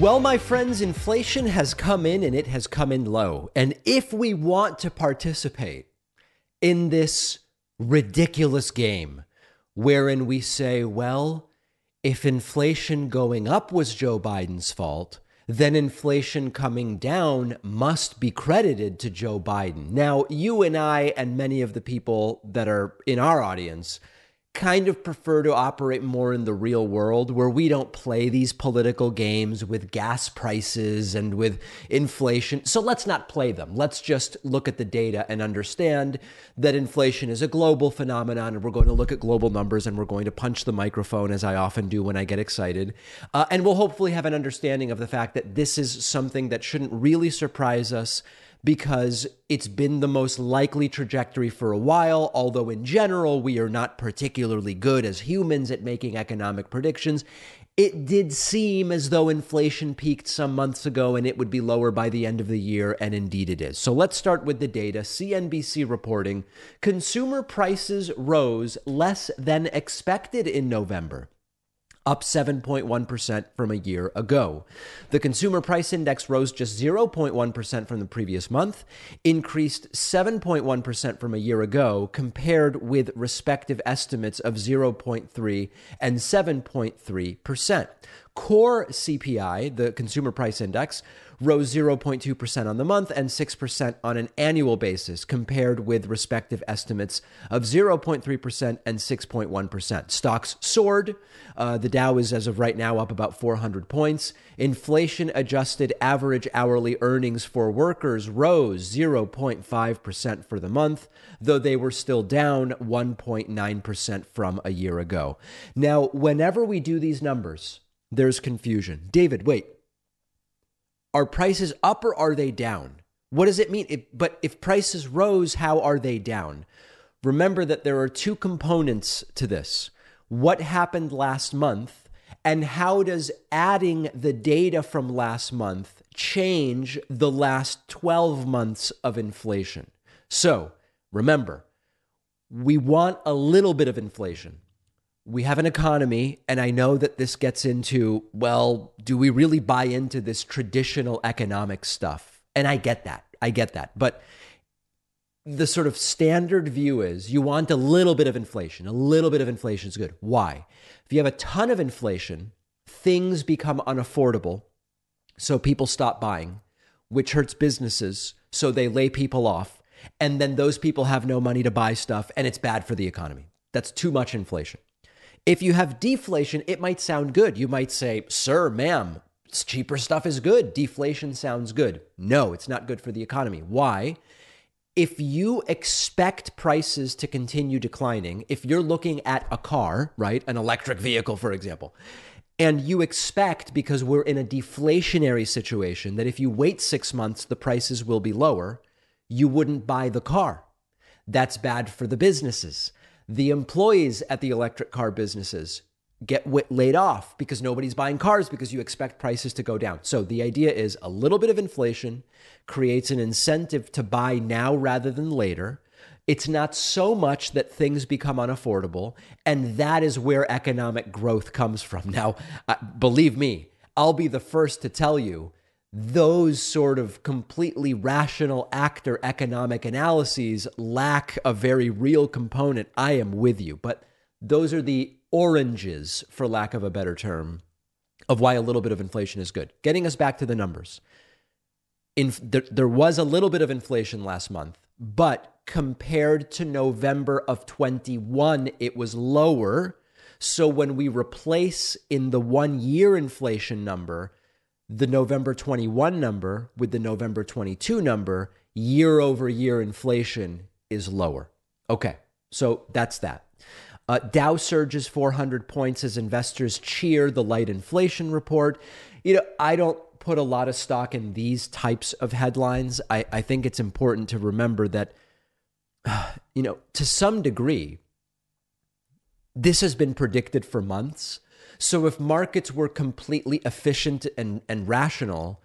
Well, my friends, inflation has come in and it has come in low. And if we want to participate in this ridiculous game wherein we say, well, if inflation going up was Joe Biden's fault, then inflation coming down must be credited to Joe Biden. Now, you and I, and many of the people that are in our audience, kind of prefer to operate more in the real world where we don't play these political games with gas prices and with inflation. So let's not play them. Let's just look at the data and understand that inflation is a global phenomenon and we're going to look at global numbers and we're going to punch the microphone as I often do when I get excited. Uh, and we'll hopefully have an understanding of the fact that this is something that shouldn't really surprise us because it's been the most likely trajectory for a while, although in general, we are not particularly good as humans at making economic predictions. It did seem as though inflation peaked some months ago and it would be lower by the end of the year, and indeed it is. So let's start with the data. CNBC reporting consumer prices rose less than expected in November up 7.1% from a year ago. The consumer price index rose just 0.1% from the previous month, increased 7.1% from a year ago, compared with respective estimates of 0.3 and 7.3%. Core CPI, the consumer price index, rose 0.2% on the month and 6% on an annual basis, compared with respective estimates of 0.3% and 6.1%. Stocks soared. Uh, the Dow is, as of right now, up about 400 points. Inflation adjusted average hourly earnings for workers rose 0.5% for the month, though they were still down 1.9% from a year ago. Now, whenever we do these numbers, there's confusion. David, wait, are prices up or are they down? What does it mean? If, but if prices rose, how are they down? Remember that there are two components to this. What happened last month, and how does adding the data from last month change the last 12 months of inflation? So remember, we want a little bit of inflation we have an economy, and I know that this gets into, well, do we really buy into this traditional economic stuff? And I get that. I get that. But the sort of standard view is you want a little bit of inflation. A little bit of inflation is good. Why? If you have a ton of inflation, things become unaffordable. So people stop buying, which hurts businesses. So they lay people off. And then those people have no money to buy stuff, and it's bad for the economy. That's too much inflation. If you have deflation, it might sound good. You might say, Sir, ma'am, cheaper stuff is good. Deflation sounds good. No, it's not good for the economy. Why? If you expect prices to continue declining, if you're looking at a car, right, an electric vehicle, for example, and you expect, because we're in a deflationary situation, that if you wait six months, the prices will be lower, you wouldn't buy the car. That's bad for the businesses the employees at the electric car businesses get laid off because nobody's buying cars because you expect prices to go down. So the idea is a little bit of inflation creates an incentive to buy now rather than later. It's not so much that things become unaffordable, and that is where economic growth comes from. Now, uh, believe me, I'll be the first to tell you those sort of completely rational actor economic analyses lack a very real component. I am with you, but those are the oranges, for lack of a better term, of why a little bit of inflation is good. Getting us back to the numbers. In, there, there was a little bit of inflation last month, but compared to November of 21, it was lower. So when we replace in the one year inflation number, the November 21 number with the November 22 number, year over year inflation is lower. Okay, so that's that. Uh, Dow surges 400 points as investors cheer the light inflation report. You know, I don't put a lot of stock in these types of headlines. I, I think it's important to remember that, you know, to some degree, this has been predicted for months. So if markets were completely efficient and, and rational,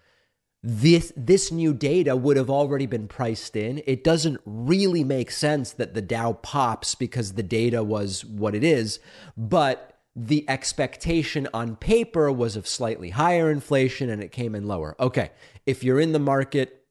this this new data would have already been priced in. It doesn't really make sense that the Dow pops because the data was what it is, but the expectation on paper was of slightly higher inflation and it came in lower. Okay, if you're in the market,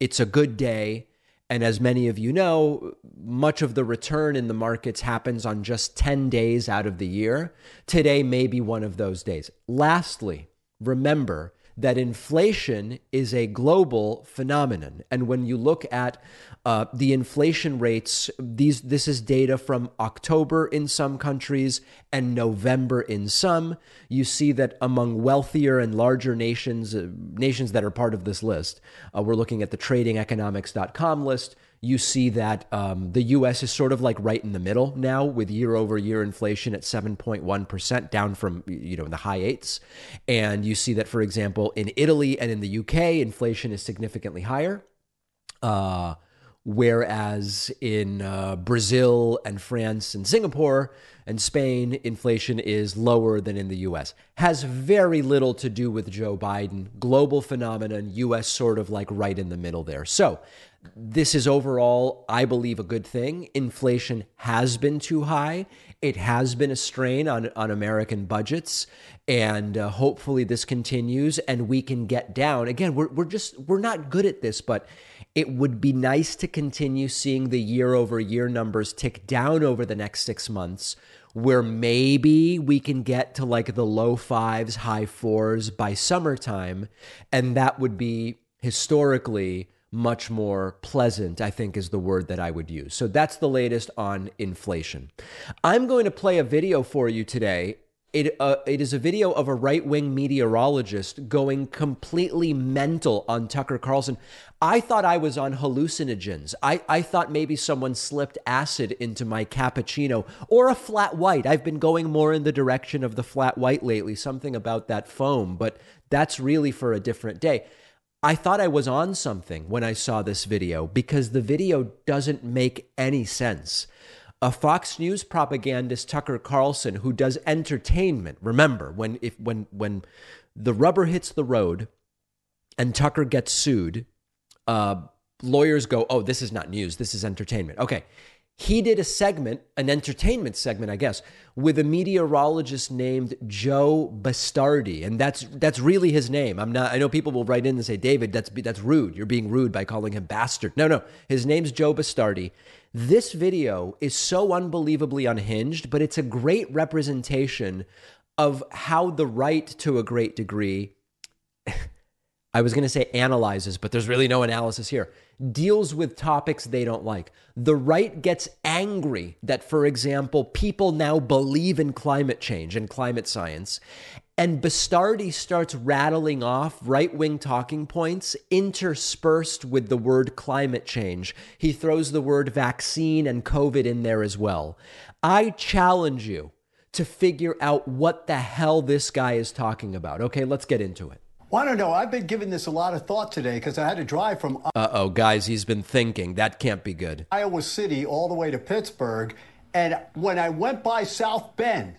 it's a good day. And as many of you know, much of the return in the markets happens on just 10 days out of the year. Today may be one of those days. Lastly, remember that inflation is a global phenomenon. And when you look at uh, the inflation rates, these this is data from October in some countries and November in some. You see that among wealthier and larger nations, uh, nations that are part of this list, uh, we're looking at the TradingEconomics.com list you see that um, the US is sort of like right in the middle now with year over year inflation at 7.1%, down from, you know, in the high eights. And you see that, for example, in Italy and in the UK, inflation is significantly higher. Uh, whereas in uh, Brazil and France and Singapore and Spain, inflation is lower than in the US. Has very little to do with Joe Biden. Global phenomenon, US sort of like right in the middle there. So this is overall, I believe, a good thing. Inflation has been too high. It has been a strain on, on American budgets. And uh, hopefully this continues and we can get down. Again, we're, we're just, we're not good at this, but it would be nice to continue seeing the year over year numbers tick down over the next six months, where maybe we can get to like the low fives, high fours by summertime. And that would be historically much more pleasant, I think is the word that I would use. So that's the latest on inflation. I'm going to play a video for you today. It, uh, it is a video of a right wing meteorologist going completely mental on Tucker Carlson. I thought I was on hallucinogens. I, I thought maybe someone slipped acid into my cappuccino or a flat white. I've been going more in the direction of the flat white lately, something about that foam, but that's really for a different day. I thought I was on something when I saw this video because the video doesn't make any sense. A Fox News propagandist Tucker Carlson who does entertainment. Remember, when if when when the rubber hits the road and Tucker gets sued, uh, lawyers go, "Oh, this is not news. This is entertainment." Okay, he did a segment, an entertainment segment, I guess, with a meteorologist named Joe Bastardi, and that's that's really his name. I'm not. I know people will write in and say, David, that's that's rude. You're being rude by calling him bastard. No, no, his name's Joe Bastardi. This video is so unbelievably unhinged, but it's a great representation of how the right, to a great degree, I was going to say analyzes, but there's really no analysis here deals with topics they don't like. The right gets angry that, for example, people now believe in climate change and climate science. And Bastardi starts rattling off right wing talking points interspersed with the word climate change. He throws the word vaccine and COVID in there as well. I challenge you to figure out what the hell this guy is talking about. Okay, let's get into it. Well, I don't know. I've been giving this a lot of thought today because I had to drive from. Uh oh, guys, he's been thinking. That can't be good. Iowa City all the way to Pittsburgh. And when I went by South Bend,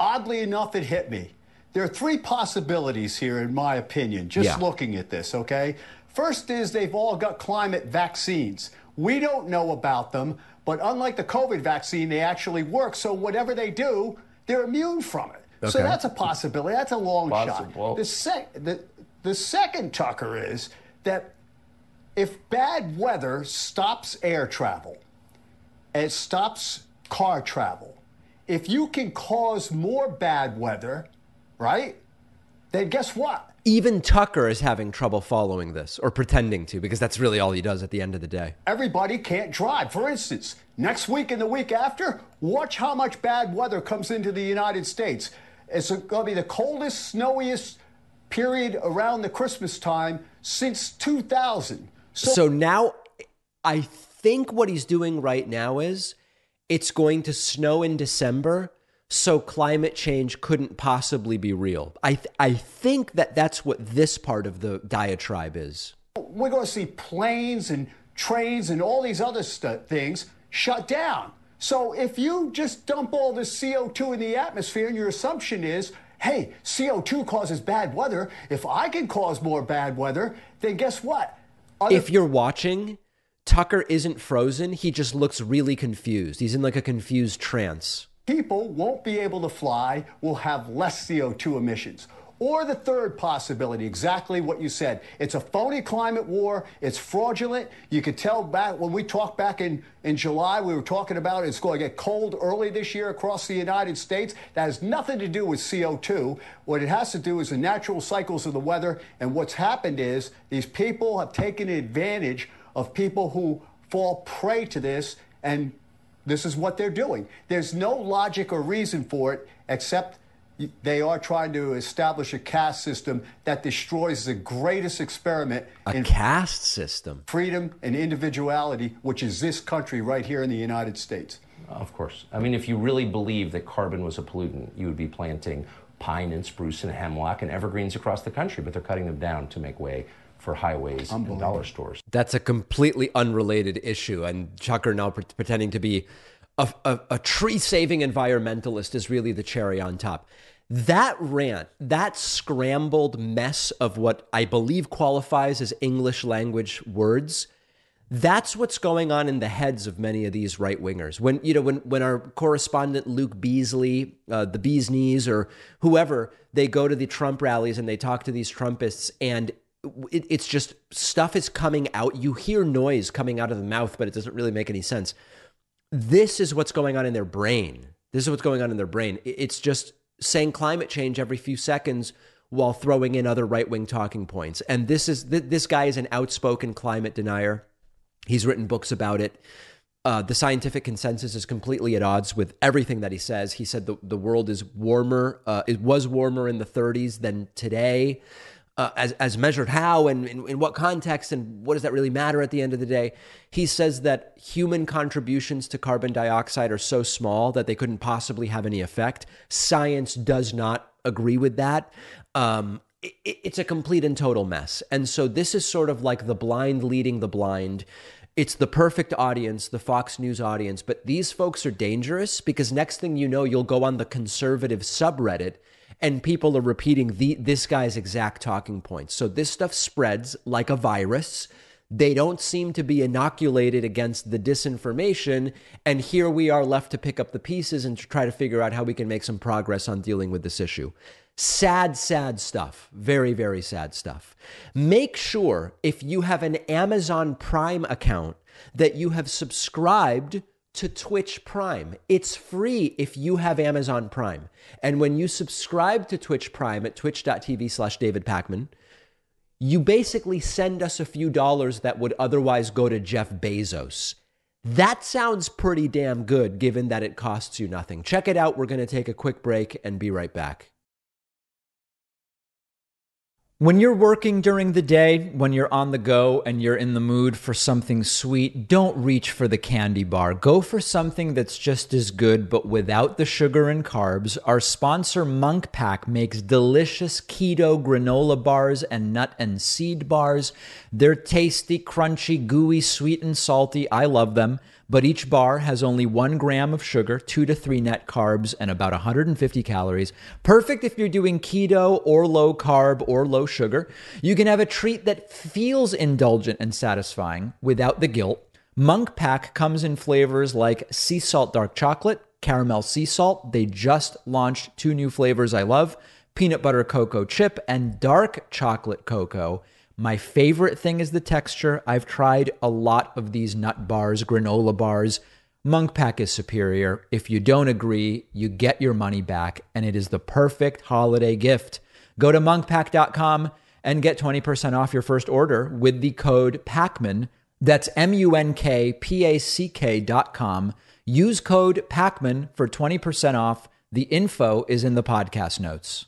oddly enough, it hit me. There are three possibilities here, in my opinion, just yeah. looking at this, okay? First is they've all got climate vaccines. We don't know about them, but unlike the COVID vaccine, they actually work. So whatever they do, they're immune from it. Okay. So that's a possibility. That's a long Possible. shot. The, sec- the, the second, Tucker, is that if bad weather stops air travel, it stops car travel, if you can cause more bad weather, right, then guess what? Even Tucker is having trouble following this or pretending to because that's really all he does at the end of the day. Everybody can't drive. For instance, next week and the week after, watch how much bad weather comes into the United States. It's going to be the coldest, snowiest period around the Christmas time since 2000. So, so now I think what he's doing right now is it's going to snow in December, so climate change couldn't possibly be real. I th- I think that that's what this part of the diatribe is. We're going to see planes and trains and all these other st- things shut down. So if you just dump all this CO2 in the atmosphere and your assumption is hey, CO2 causes bad weather. If I can cause more bad weather, then guess what? Other- if you're watching, Tucker isn't frozen. He just looks really confused. He's in like a confused trance. people won't be able to fly, will have less CO2 emissions. Or the third possibility, exactly what you said. It's a phony climate war. It's fraudulent. You could tell back when we talked back in, in July, we were talking about it's going to get cold early this year across the United States. That has nothing to do with CO2. What it has to do is the natural cycles of the weather. And what's happened is these people have taken advantage of people who fall prey to this, and this is what they're doing. There's no logic or reason for it except they are trying to establish a caste system that destroys the greatest experiment a in caste system? freedom and individuality which is this country right here in the united states. Of course. I mean if you really believe that carbon was a pollutant you would be planting pine and spruce and hemlock and evergreens across the country but they're cutting them down to make way for highways and dollar stores. That's a completely unrelated issue and Tucker now pretending to be a, a, a tree saving environmentalist is really the cherry on top. That rant, that scrambled mess of what I believe qualifies as English language words, that's what's going on in the heads of many of these right wingers. When you know, when when our correspondent Luke Beasley, uh, the Bees Knees, or whoever, they go to the Trump rallies and they talk to these Trumpists, and it, it's just stuff is coming out. You hear noise coming out of the mouth, but it doesn't really make any sense this is what's going on in their brain. This is what's going on in their brain. It's just saying climate change every few seconds while throwing in other right wing talking points. And this is this guy is an outspoken climate denier. He's written books about it. Uh, the scientific consensus is completely at odds with everything that he says. He said the, the world is warmer, uh, it was warmer in the 30s than today uh, as, as measured how and in, what context and what does that really matter at the end of the day. He says that human contributions to carbon dioxide are so small that they couldn't possibly have any effect. Science does not agree with that. Um, it, it's a complete and total mess. And so this is sort of like the blind leading the blind. It's the perfect audience, the Fox News audience, but these folks are dangerous because next thing you know, you'll go on the conservative subreddit and people are repeating the, this guy's exact talking points. So this stuff spreads like a virus. They don't seem to be inoculated against the disinformation. And here we are left to pick up the pieces and to try to figure out how we can make some progress on dealing with this issue. Sad, sad stuff. Very, very sad stuff. Make sure if you have an Amazon Prime account that you have subscribed to Twitch Prime. It's free if you have Amazon Prime. And when you subscribe to Twitch Prime at twitch.tv slash David Pakman, you basically send us a few dollars that would otherwise go to Jeff Bezos. That sounds pretty damn good given that it costs you nothing. Check it out. We're going to take a quick break and be right back. When you're working during the day, when you're on the go and you're in the mood for something sweet, don't reach for the candy bar. Go for something that's just as good, but without the sugar and carbs. Our sponsor, Munk Pack, makes delicious keto granola bars and nut and seed bars. They're tasty, crunchy, gooey, sweet, and salty. I love them but each bar has only one gram of sugar, two to three net carbs, and about 150 calories. Perfect if you're doing keto or low carb or low sugar. You can have a treat that feels indulgent and satisfying without the guilt. Munk Pack comes in flavors like sea salt dark chocolate, caramel sea salt. They just launched two new flavors I love peanut butter cocoa chip and dark chocolate cocoa. My favorite thing is the texture. I've tried a lot of these nut bars, granola bars. Munk Pack is superior. If you don't agree, you get your money back, and it is the perfect holiday gift. Go to munkpack.com and get 20% off your first order with the code PAKMAN. That's M U N K P A C K.com. Use code PAKMAN for 20% off. The info is in the podcast notes.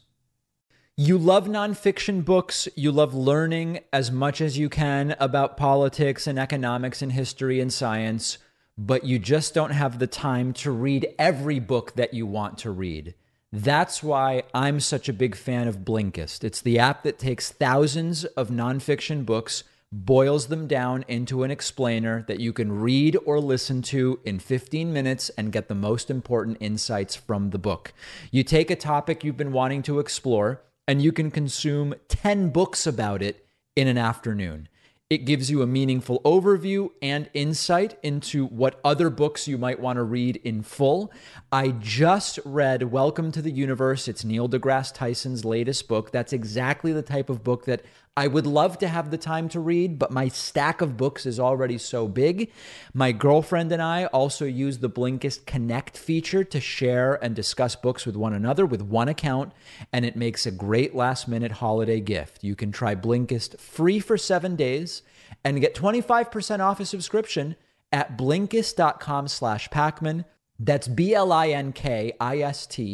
You love nonfiction books. You love learning as much as you can about politics and economics and history and science, but you just don't have the time to read every book that you want to read. That's why I'm such a big fan of Blinkist. It's the app that takes thousands of nonfiction books, boils them down into an explainer that you can read or listen to in 15 minutes and get the most important insights from the book. You take a topic you've been wanting to explore and you can consume 10 books about it in an afternoon. It gives you a meaningful overview and insight into what other books you might want to read in full. I just read Welcome to the Universe. It's Neil deGrasse Tyson's latest book. That's exactly the type of book that I would love to have the time to read, but my stack of books is already so big. My girlfriend and I also use the Blinkist Connect feature to share and discuss books with one another with one account, and it makes a great last minute holiday gift. You can try Blinkist free for seven days and get 25% off a subscription at blinkist.com slash Pakman. That's B-L-I-N-K-I-S-T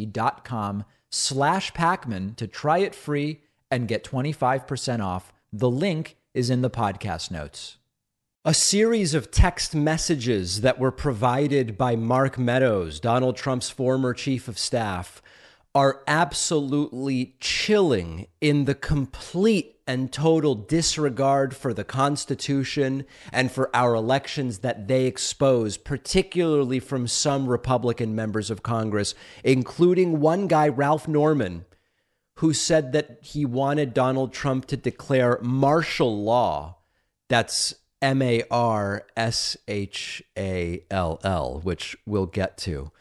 dot com slash Pakman to try it free and get 25% off. The link is in the podcast notes. A series of text messages that were provided by Mark Meadows, Donald Trump's former chief of staff, are absolutely chilling in the complete and total disregard for the Constitution and for our elections that they expose, particularly from some Republican members of Congress, including one guy, Ralph Norman, who said that he wanted Donald Trump to declare martial law. That's M A R S H A L L, which we'll get to.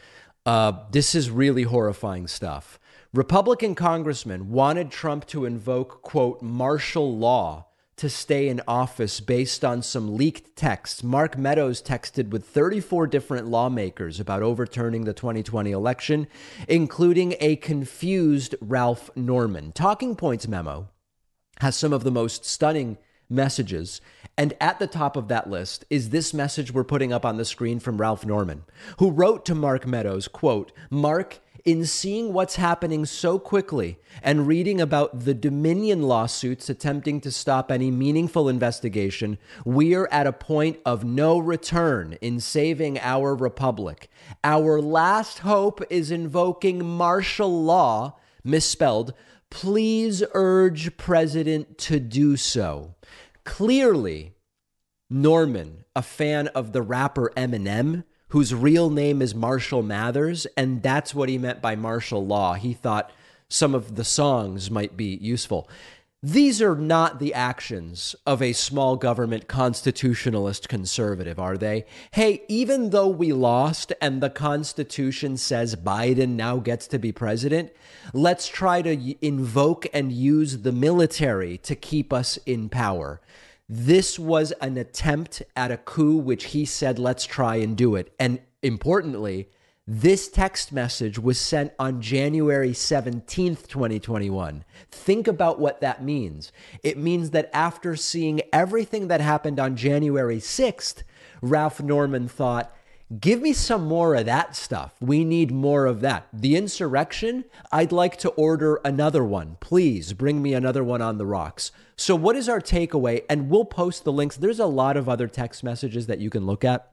Uh, this is really horrifying stuff. Republican congressmen wanted Trump to invoke, quote, martial law to stay in office based on some leaked texts. Mark Meadows texted with 34 different lawmakers about overturning the 2020 election, including a confused Ralph Norman. Talking Points memo has some of the most stunning messages. And at the top of that list is this message we're putting up on the screen from Ralph Norman, who wrote to Mark Meadows, quote, Mark, in seeing what's happening so quickly and reading about the Dominion lawsuits attempting to stop any meaningful investigation, we are at a point of no return in saving our republic. Our last hope is invoking martial law, misspelled. Please urge President to do so. Clearly, Norman, a fan of the rapper Eminem, whose real name is Marshall Mathers, and that's what he meant by martial law. He thought some of the songs might be useful. These are not the actions of a small government constitutionalist conservative, are they? Hey, even though we lost and the Constitution says Biden now gets to be president, let's try to invoke and use the military to keep us in power. This was an attempt at a coup, which he said, let's try and do it. And importantly, this text message was sent on January 17th, 2021. Think about what that means. It means that after seeing everything that happened on January 6th, Ralph Norman thought, Give me some more of that stuff. We need more of that. The insurrection, I'd like to order another one. Please bring me another one on the rocks. So, what is our takeaway? And we'll post the links. There's a lot of other text messages that you can look at.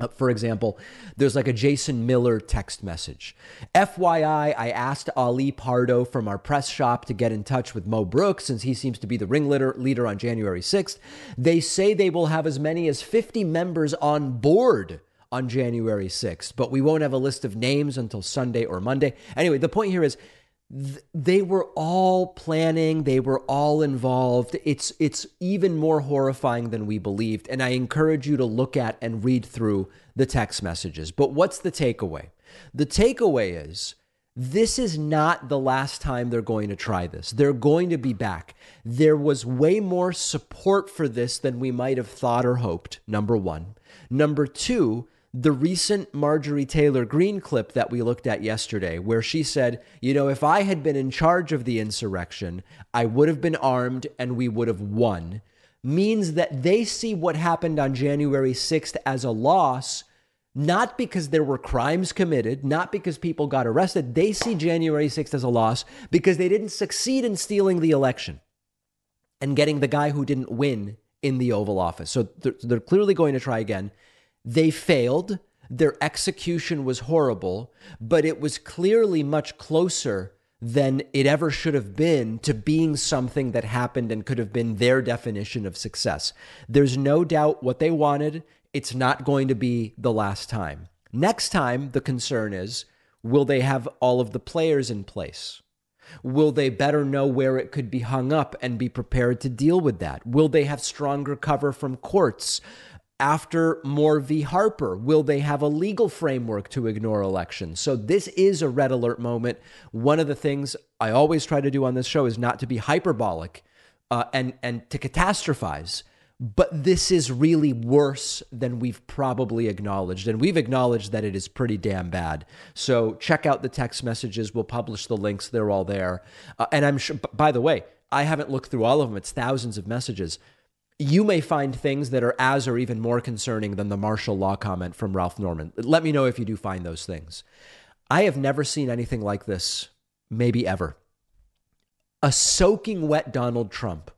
Uh, for example, there's like a Jason Miller text message. FYI, I asked Ali Pardo from our press shop to get in touch with Mo Brooks since he seems to be the ringleader leader on January 6th. They say they will have as many as 50 members on board on January 6th, but we won't have a list of names until Sunday or Monday. Anyway, the point here is th- they were all planning, they were all involved. It's it's even more horrifying than we believed, and I encourage you to look at and read through the text messages. But what's the takeaway? The takeaway is this is not the last time they're going to try this. They're going to be back. There was way more support for this than we might have thought or hoped, number one. Number two, the recent Marjorie Taylor Greene clip that we looked at yesterday, where she said, You know, if I had been in charge of the insurrection, I would have been armed and we would have won, means that they see what happened on January 6th as a loss, not because there were crimes committed, not because people got arrested. They see January 6th as a loss because they didn't succeed in stealing the election and getting the guy who didn't win in the Oval Office. So they're, they're clearly going to try again. They failed. Their execution was horrible, but it was clearly much closer than it ever should have been to being something that happened and could have been their definition of success. There's no doubt what they wanted. It's not going to be the last time. Next time, the concern is will they have all of the players in place? Will they better know where it could be hung up and be prepared to deal with that? Will they have stronger cover from courts? After Moore v. Harper, will they have a legal framework to ignore elections? So, this is a red alert moment. One of the things I always try to do on this show is not to be hyperbolic uh, and, and to catastrophize but this is really worse than we've probably acknowledged. And we've acknowledged that it is pretty damn bad. So check out the text messages. We'll publish the links, they're all there. Uh, and I'm sure, by the way, I haven't looked through all of them, it's thousands of messages. You may find things that are as or even more concerning than the martial law comment from Ralph Norman. Let me know if you do find those things. I have never seen anything like this, maybe ever. A soaking wet Donald Trump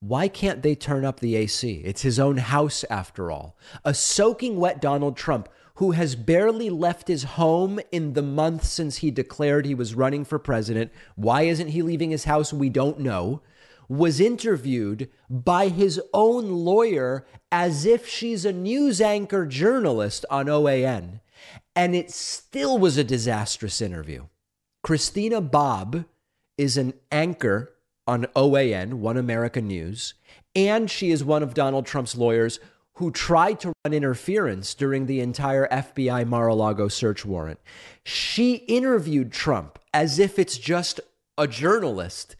why can't they turn up the AC? It's his own house, after all. A soaking wet Donald Trump, who has barely left his home in the month since he declared he was running for president. Why isn't he leaving his house? We don't know. Was interviewed by his own lawyer as if she's a news anchor journalist on OAN. And it still was a disastrous interview. Christina Bobb is an anchor on OAN, One America News, and she is one of Donald Trump's lawyers who tried to run interference during the entire FBI Mar a Lago search warrant. She interviewed Trump as if it's just a journalist.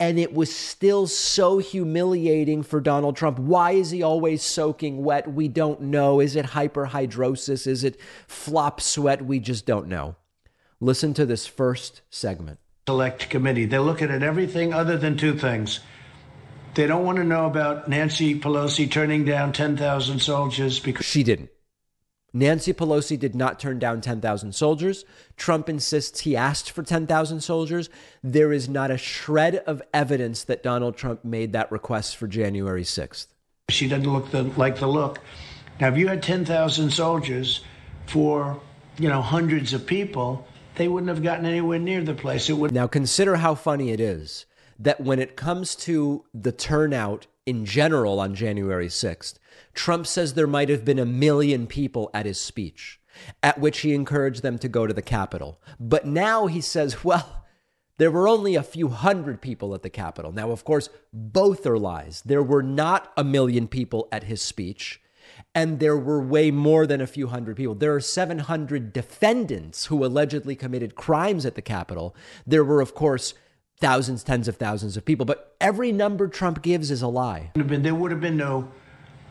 And it was still so humiliating for Donald Trump. Why is he always soaking wet? We don't know. Is it hyperhidrosis? Is it flop sweat? We just don't know. Listen to this first segment. Select Committee. They're looking at everything other than two things. They don't want to know about Nancy Pelosi turning down 10,000 soldiers because she didn't. Nancy Pelosi did not turn down 10,000 soldiers. Trump insists he asked for 10,000 soldiers. There is not a shred of evidence that Donald Trump made that request for January 6th. She doesn't look the, like the look. Now, if you had 10,000 soldiers for, you know, hundreds of people, they wouldn't have gotten anywhere near the place. It would now consider how funny it is that when it comes to the turnout in general on January 6th, Trump says there might have been a million people at his speech, at which he encouraged them to go to the Capitol. But now he says, well, there were only a few hundred people at the Capitol. Now, of course, both are lies. There were not a million people at his speech and there were way more than a few hundred people. There are 700 defendants who allegedly committed crimes at the Capitol. There were, of course, thousands, tens of thousands of people, but every number Trump gives is a lie. There would have been no,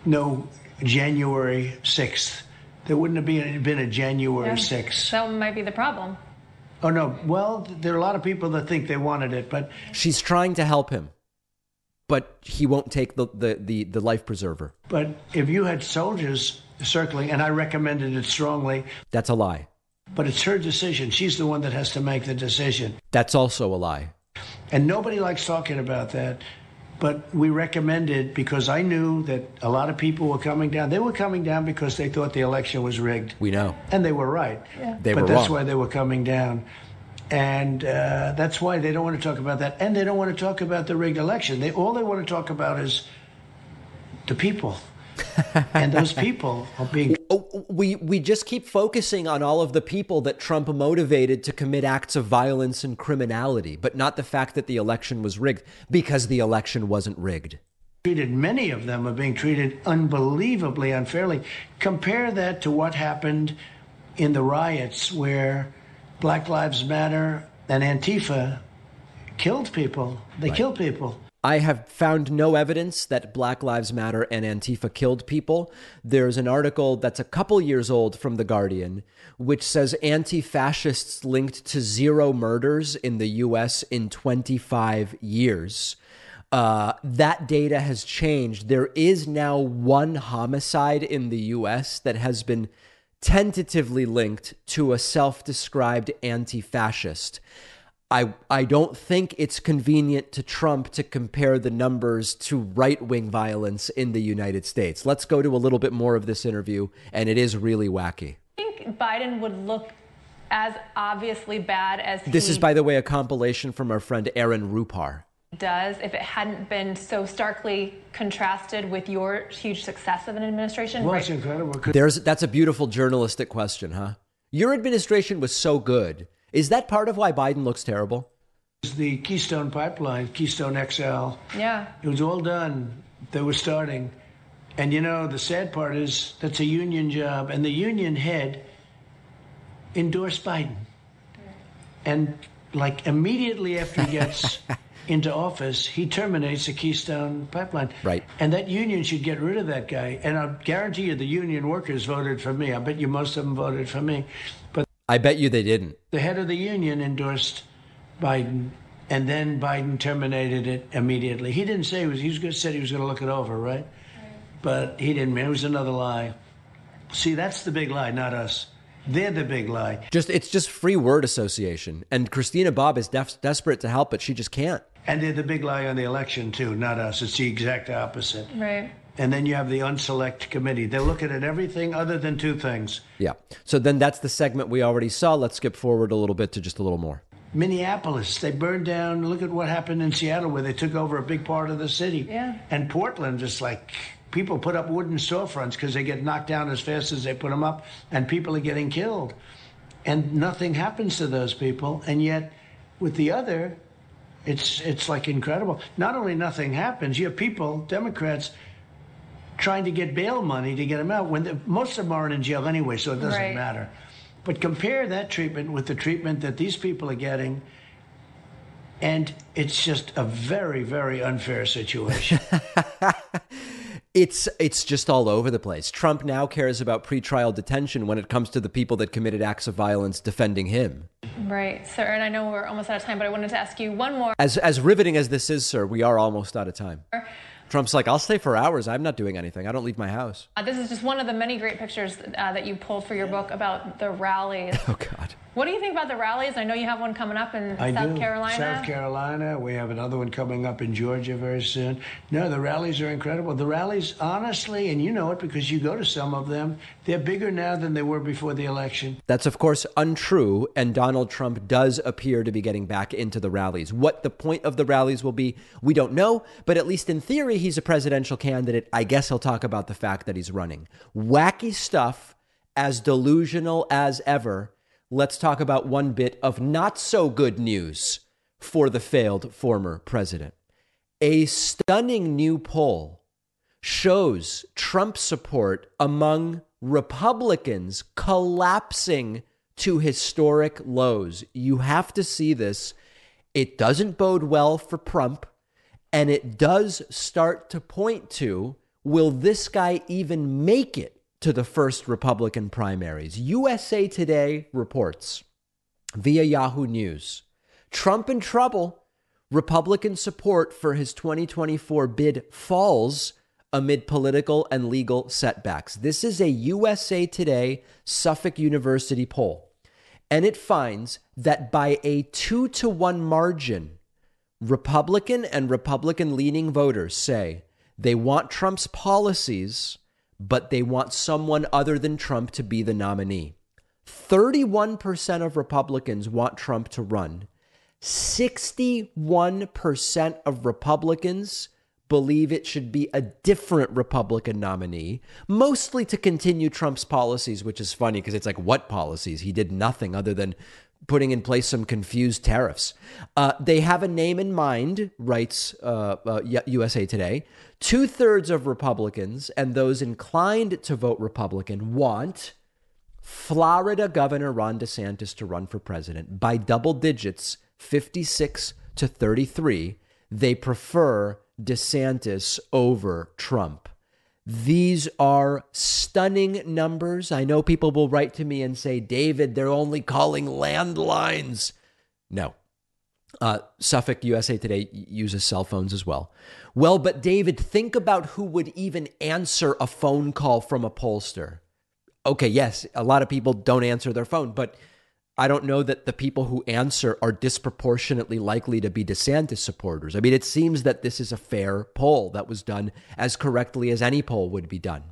no January 6th. There wouldn't have been, been a January yeah, 6th. That might be the problem. Oh, no. Well, there are a lot of people that think they wanted it, but. She's trying to help him but he won't take the, the, the, the, life preserver. But if you had soldiers circling, and I recommended it strongly. That's a lie. But it's her decision. She's the one that has to make the decision. That's also a lie. And nobody likes talking about that. But we recommended because I knew that a lot of people were coming down. They were coming down because they thought the election was rigged. We know. And they were right. Yeah. They but were that's wrong. why they were coming down. And uh, that's why they don't want to talk about that. And they don't want to talk about the rigged election. They, all they want to talk about is the people. and those people are being. Oh, we, we just keep focusing on all of the people that Trump motivated to commit acts of violence and criminality, but not the fact that the election was rigged because the election wasn't rigged. Treated, many of them are being treated unbelievably unfairly. Compare that to what happened in the riots where Black Lives Matter and Antifa killed people. They right. killed people. I have found no evidence that Black Lives Matter and Antifa killed people. There's an article that's a couple years old from The Guardian, which says anti fascists linked to zero murders in the US in 25 years. Uh, that data has changed. There is now one homicide in the US that has been tentatively linked to a self described anti fascist. I, I don't think it's convenient to Trump to compare the numbers to right wing violence in the United States. Let's go to a little bit more of this interview, and it is really wacky. I think Biden would look as obviously bad as this is, by the way, a compilation from our friend Aaron Rupar does if it hadn't been so starkly contrasted with your huge success of an administration? Well, right? incredible. There's that's a beautiful journalistic question, huh? Your administration was so good. Is that part of why Biden looks terrible? The Keystone Pipeline, Keystone XL. Yeah. It was all done. They were starting. And you know, the sad part is that's a union job, and the union head endorsed Biden. And like immediately after he gets into office, he terminates the Keystone Pipeline. Right. And that union should get rid of that guy. And I guarantee you the union workers voted for me. I bet you most of them voted for me. But I bet you they didn't. The head of the union endorsed Biden, and then Biden terminated it immediately. He didn't say he was, he was said he was going to look it over, right? right? But he didn't. It was another lie. See, that's the big lie, not us. They're the big lie. Just it's just free word association, and Christina Bobb is def- desperate to help, but she just can't. And they're the big lie on the election too, not us. It's the exact opposite. Right. And then you have the unselect committee. They're looking at everything other than two things. Yeah. So then that's the segment we already saw. Let's skip forward a little bit to just a little more. Minneapolis, they burned down. Look at what happened in Seattle, where they took over a big part of the city. Yeah. And Portland, just like people put up wooden storefronts because they get knocked down as fast as they put them up, and people are getting killed. And nothing happens to those people. And yet, with the other, it's it's like incredible. Not only nothing happens, you have people, Democrats, trying to get bail money to get them out when the, most of them aren't in jail anyway, so it doesn't right. matter. But compare that treatment with the treatment that these people are getting, and it's just a very, very unfair situation. it's it's just all over the place. Trump now cares about pretrial detention when it comes to the people that committed acts of violence defending him. Right, sir. And I know we're almost out of time, but I wanted to ask you one more. As as riveting as this is, sir, we are almost out of time. Trump's like, I'll stay for hours. I'm not doing anything. I don't leave my house. Uh, this is just one of the many great pictures uh, that you pulled for your book about the rallies. Oh God. What do you think about the rallies? I know you have one coming up in I South do. Carolina. South Carolina. We have another one coming up in Georgia very soon. No, the rallies are incredible. The rallies, honestly, and you know it because you go to some of them, they're bigger now than they were before the election. That's, of course, untrue. And Donald Trump does appear to be getting back into the rallies. What the point of the rallies will be, we don't know. But at least in theory, he's a presidential candidate. I guess he'll talk about the fact that he's running. Wacky stuff, as delusional as ever let's talk about one bit of not so good news for the failed former president. A stunning new poll shows Trump support among Republicans collapsing to historic lows. You have to see this. It doesn't bode well for Trump, and it does start to point to will this guy even make it to the first Republican primaries. USA Today reports via Yahoo News Trump in trouble. Republican support for his 2024 bid falls amid political and legal setbacks. This is a USA Today Suffolk University poll, and it finds that by a two to one margin, Republican and Republican leaning voters say they want Trump's policies but they want someone other than Trump to be the nominee. 31% of Republicans want Trump to run. 61% of Republicans believe it should be a different Republican nominee, mostly to continue Trump's policies, which is funny because it's like, what policies? He did nothing other than putting in place some confused tariffs. Uh, they have a name in mind, writes uh, uh, USA Today. Two thirds of Republicans and those inclined to vote Republican want Florida Governor Ron DeSantis to run for president by double digits, 56 to 33. They prefer DeSantis over Trump. These are stunning numbers. I know people will write to me and say, David, they're only calling landlines. No. Uh, Suffolk USA Today uses cell phones as well. Well, but David, think about who would even answer a phone call from a pollster. Okay, yes, a lot of people don't answer their phone, but I don't know that the people who answer are disproportionately likely to be DeSantis supporters. I mean, it seems that this is a fair poll that was done as correctly as any poll would be done.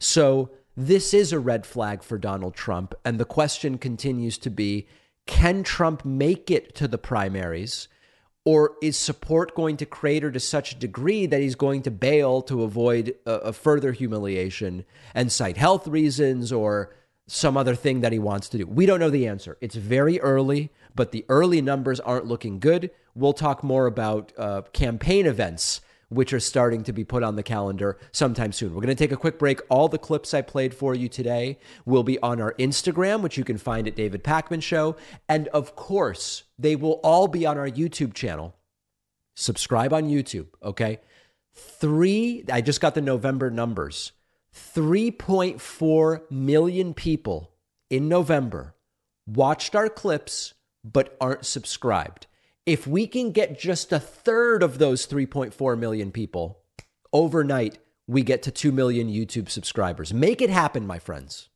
So, this is a red flag for Donald Trump. And the question continues to be can Trump make it to the primaries? Or is support going to crater to such a degree that he's going to bail to avoid a, a further humiliation and cite health reasons or some other thing that he wants to do. We don't know the answer. It's very early, but the early numbers aren't looking good. we'll talk more about uh, campaign events which are starting to be put on the calendar sometime soon. We're going to take a quick break. All the clips I played for you today will be on our Instagram, which you can find at David Pakman Show. And of course, they will all be on our YouTube channel. Subscribe on YouTube, okay? Three, I just got the November numbers 3.4 million people in November watched our clips but aren't subscribed. If we can get just a third of those 3.4 million people overnight, we get to 2 million YouTube subscribers. Make it happen, my friends.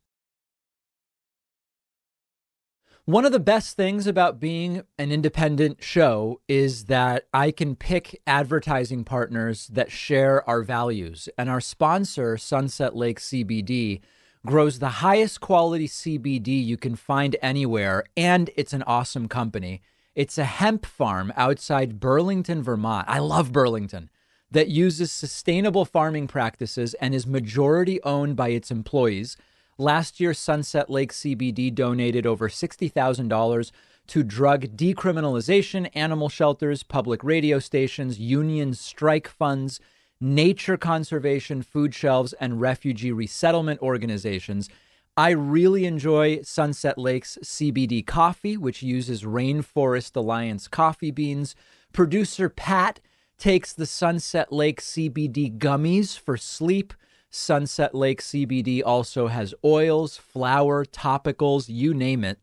One of the best things about being an independent show is that I can pick advertising partners that share our values. And our sponsor, Sunset Lake CBD, grows the highest quality CBD you can find anywhere, and it's an awesome company. It's a hemp farm outside Burlington, Vermont. I love Burlington that uses sustainable farming practices and is majority owned by its employees. Last year, Sunset Lake CBD donated over $60,000 to drug decriminalization, animal shelters, public radio stations, union strike funds, nature conservation, food shelves, and refugee resettlement organizations. I really enjoy Sunset Lake's CBD coffee, which uses Rainforest Alliance coffee beans. Producer Pat takes the Sunset Lake CBD gummies for sleep. Sunset Lake CBD also has oils, flower, topicals, you name it.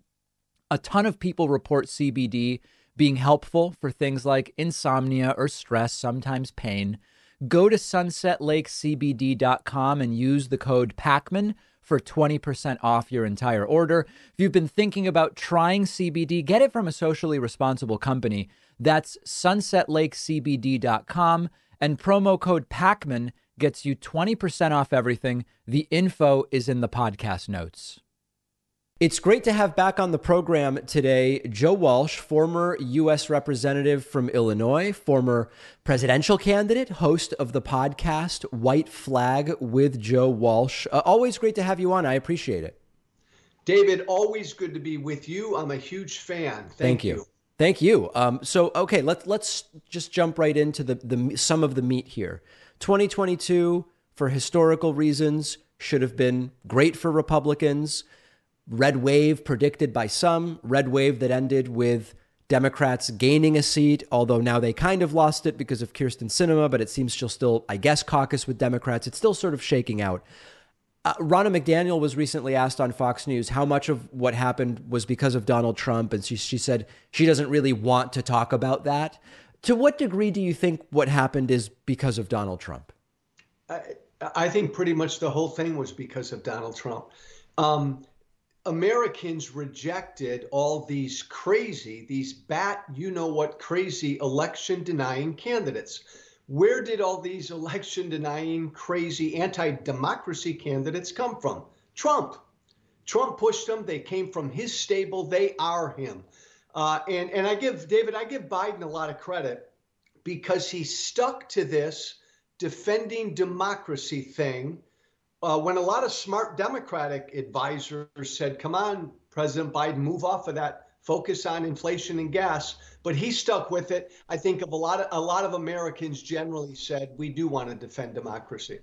A ton of people report CBD being helpful for things like insomnia or stress, sometimes pain. Go to sunsetlakecbd.com and use the code PAKMAN for 20% off your entire order. If you've been thinking about trying CBD, get it from a socially responsible company. That's sunsetlakecbd.com and promo code PAKMAN gets you 20% off everything. The info is in the podcast notes. It's great to have back on the program today Joe Walsh, former U.S. Representative from Illinois, former presidential candidate, host of the podcast White Flag with Joe Walsh. Uh, always great to have you on. I appreciate it. David, always good to be with you. I'm a huge fan. Thank, Thank you. you. Thank you. Um, so, okay, let's let's just jump right into the, the some of the meat here. 2022, for historical reasons, should have been great for Republicans red wave predicted by some, red wave that ended with Democrats gaining a seat, although now they kind of lost it because of Kyrsten Sinema, but it seems she'll still, I guess, caucus with Democrats. It's still sort of shaking out. Uh, Ronna McDaniel was recently asked on Fox News how much of what happened was because of Donald Trump, and she, she said she doesn't really want to talk about that. To what degree do you think what happened is because of Donald Trump? I, I think pretty much the whole thing was because of Donald Trump. Um, Americans rejected all these crazy, these bat, you know what, crazy election denying candidates. Where did all these election denying, crazy, anti democracy candidates come from? Trump. Trump pushed them. They came from his stable. They are him. Uh, and, and I give, David, I give Biden a lot of credit because he stuck to this defending democracy thing uh, when a lot of smart Democratic advisors said, come on, President Biden, move off of that, focus on inflation and gas. But he stuck with it. I think of a lot of a lot of Americans generally said we do want to defend democracy.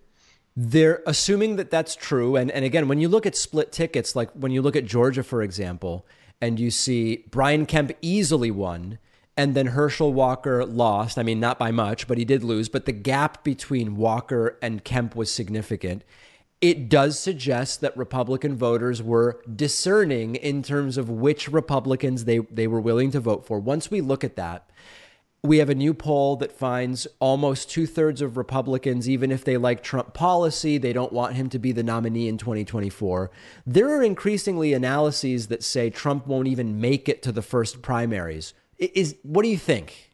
They're assuming that that's true. And, and again, when you look at split tickets, like when you look at Georgia, for example, and you see Brian Kemp easily won, and then Herschel Walker lost. I mean, not by much, but he did lose. But the gap between Walker and Kemp was significant it does suggest that Republican voters were discerning in terms of which Republicans they, they were willing to vote for. Once we look at that, we have a new poll that finds almost two thirds of Republicans, even if they like Trump policy, they don't want him to be the nominee in 2024. There are increasingly analyses that say Trump won't even make it to the first primaries. Is what do you think?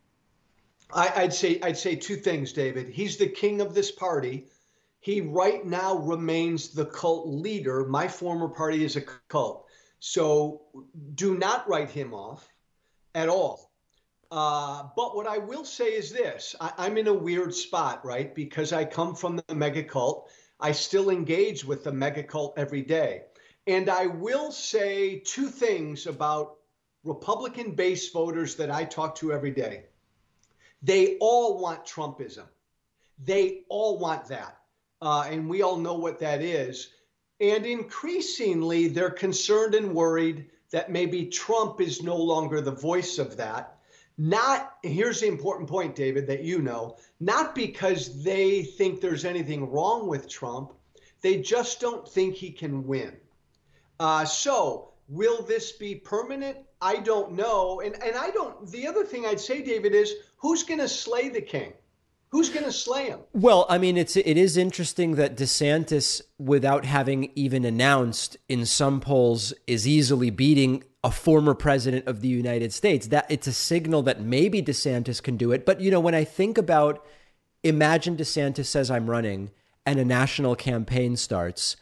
I, would say I'd say two things, David. He's the king of this party he right now remains the cult leader. My former party is a cult. So do not write him off at all. Uh, but what I will say is this I, am in a weird spot, right? Because I come from the MAGA cult. I still engage with the MAGA cult every day. And I will say two things about Republican base voters that I talk to every day. They all want Trumpism. They all want that. Uh, and we all know what that is. And increasingly, they're concerned and worried that maybe Trump is no longer the voice of that. Not, here's the important point, David, that you know, not because they think there's anything wrong with Trump, they just don't think he can win. Uh, so, will this be permanent? I don't know. And, and I don't, the other thing I'd say, David, is who's going to slay the king? Who's going to slay him? Well, I mean, it's it is interesting that DeSantis, without having even announced, in some polls, is easily beating a former president of the United States. That it's a signal that maybe DeSantis can do it. But you know, when I think about, imagine DeSantis says I'm running, and a national campaign starts.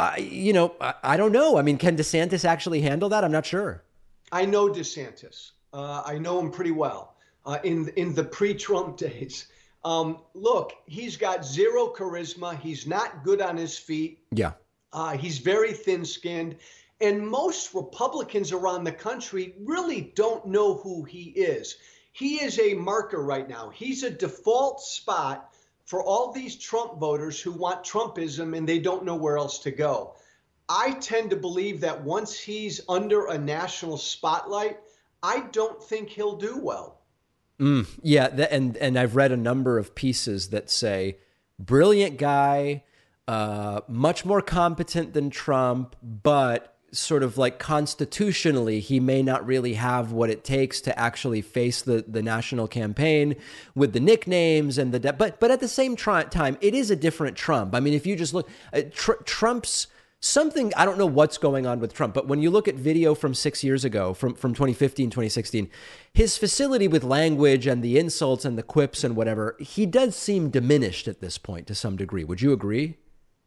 I, you know, I, I don't know. I mean, can DeSantis actually handle that? I'm not sure. I know DeSantis. Uh, I know him pretty well. Uh, in in the pre-Trump days, um, look, he's got zero charisma. He's not good on his feet. Yeah. Uh, he's very thin skinned. And most Republicans around the country really don't know who he is. He is a marker right now. He's a default spot for all these Trump voters who want Trumpism and they don't know where else to go. I tend to believe that once he's under a national spotlight, I don't think he'll do well. Mm, yeah, and and I've read a number of pieces that say brilliant guy, uh, much more competent than Trump, but sort of like constitutionally, he may not really have what it takes to actually face the the national campaign with the nicknames and the de- but but at the same time, it is a different Trump. I mean, if you just look, uh, tr- Trump's something I don't know what's going on with Trump, but when you look at video from six years ago, from, from 2015, 2016, his facility with language and the insults and the quips and whatever, he does seem diminished at this point to some degree. Would you agree?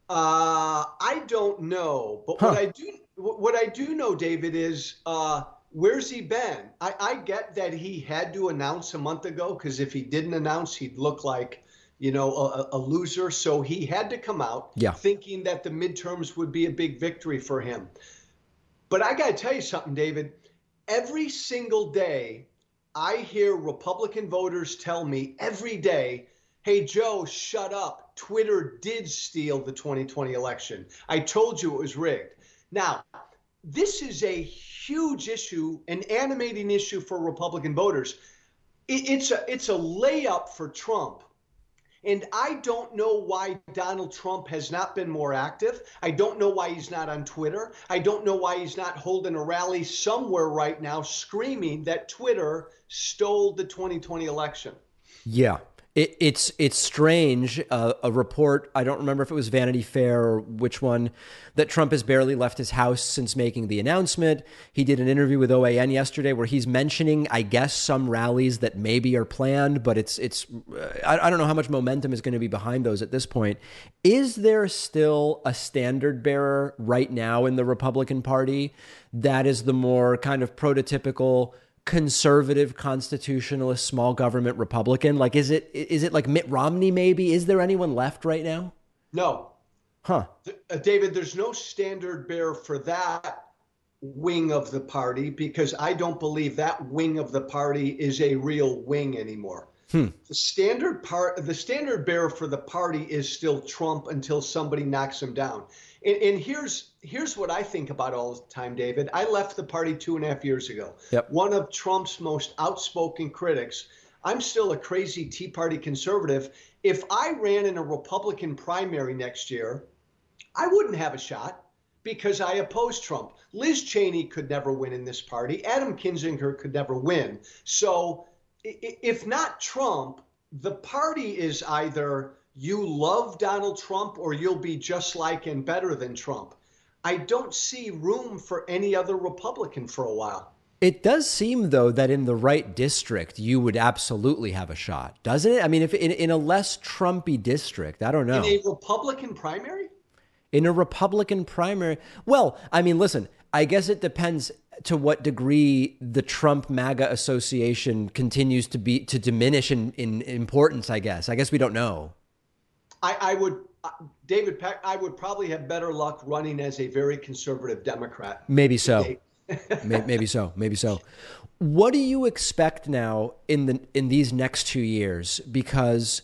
Uh, I don't know, but huh. what I do what I do know, David, is uh, where's he been? I, I get that he had to announce a month ago because if he didn't announce, he'd look like you know, a, a, loser. So he had to come out yeah. thinking that the midterms would be a big victory for him. But I got to tell you something, David. Every single day, I hear Republican voters tell me every day, hey, Joe, shut up. Twitter did steal the 2020 election. I told you it was rigged. Now, this is a huge issue, an animating issue for Republican voters. It, it's a it's a layup for Trump and I don't know why Donald Trump has not been more active. I don't know why he's not on Twitter. I don't know why he's not holding a rally somewhere right now screaming that Twitter stole the 2020 election. Yeah. It, it's it's strange. Uh, a report I don't remember if it was Vanity Fair or which one that Trump has barely left his house since making the announcement. He did an interview with OAN yesterday where he's mentioning, I guess, some rallies that maybe are planned, but it's it's I, I don't know how much momentum is going to be behind those at this point. Is there still a standard bearer right now in the Republican Party that is the more kind of prototypical? Conservative constitutionalist small government republican? Like is it is it like mitt romney maybe? Is there anyone left right now? No. Huh. Uh, david there's no standard bearer for that wing of the party because i don't believe that wing of the party is a real wing anymore. Hmm. the standard part the standard bearer for the party is still trump until somebody knocks him down. And, and, here's here's what I think about all the time, David. I left the party two and a half years ago. Yep. One of Trump's most outspoken critics. I'm still a crazy Tea Party conservative. If I ran in a Republican primary next year, I wouldn't have a shot because I oppose Trump. Liz Cheney could never win in this party. Adam Kinzinger could never win. So if not Trump, the party is either you love Donald Trump or you'll be just like and better than Trump. I don't see room for any other Republican for a while. It does seem, though, that in the right district, you would absolutely have a shot, doesn't it? I mean, if in, in a less Trumpy district, I don't know. In a Republican primary? In a Republican primary. Well, I mean, listen, I guess it depends to what degree the Trump MAGA association continues to be to diminish in, in importance, I guess. I guess we don't know. I, I would, David Peck, I would probably have better luck running as a very conservative Democrat. Maybe so. maybe so. Maybe so. What do you expect now in the in these next two years? Because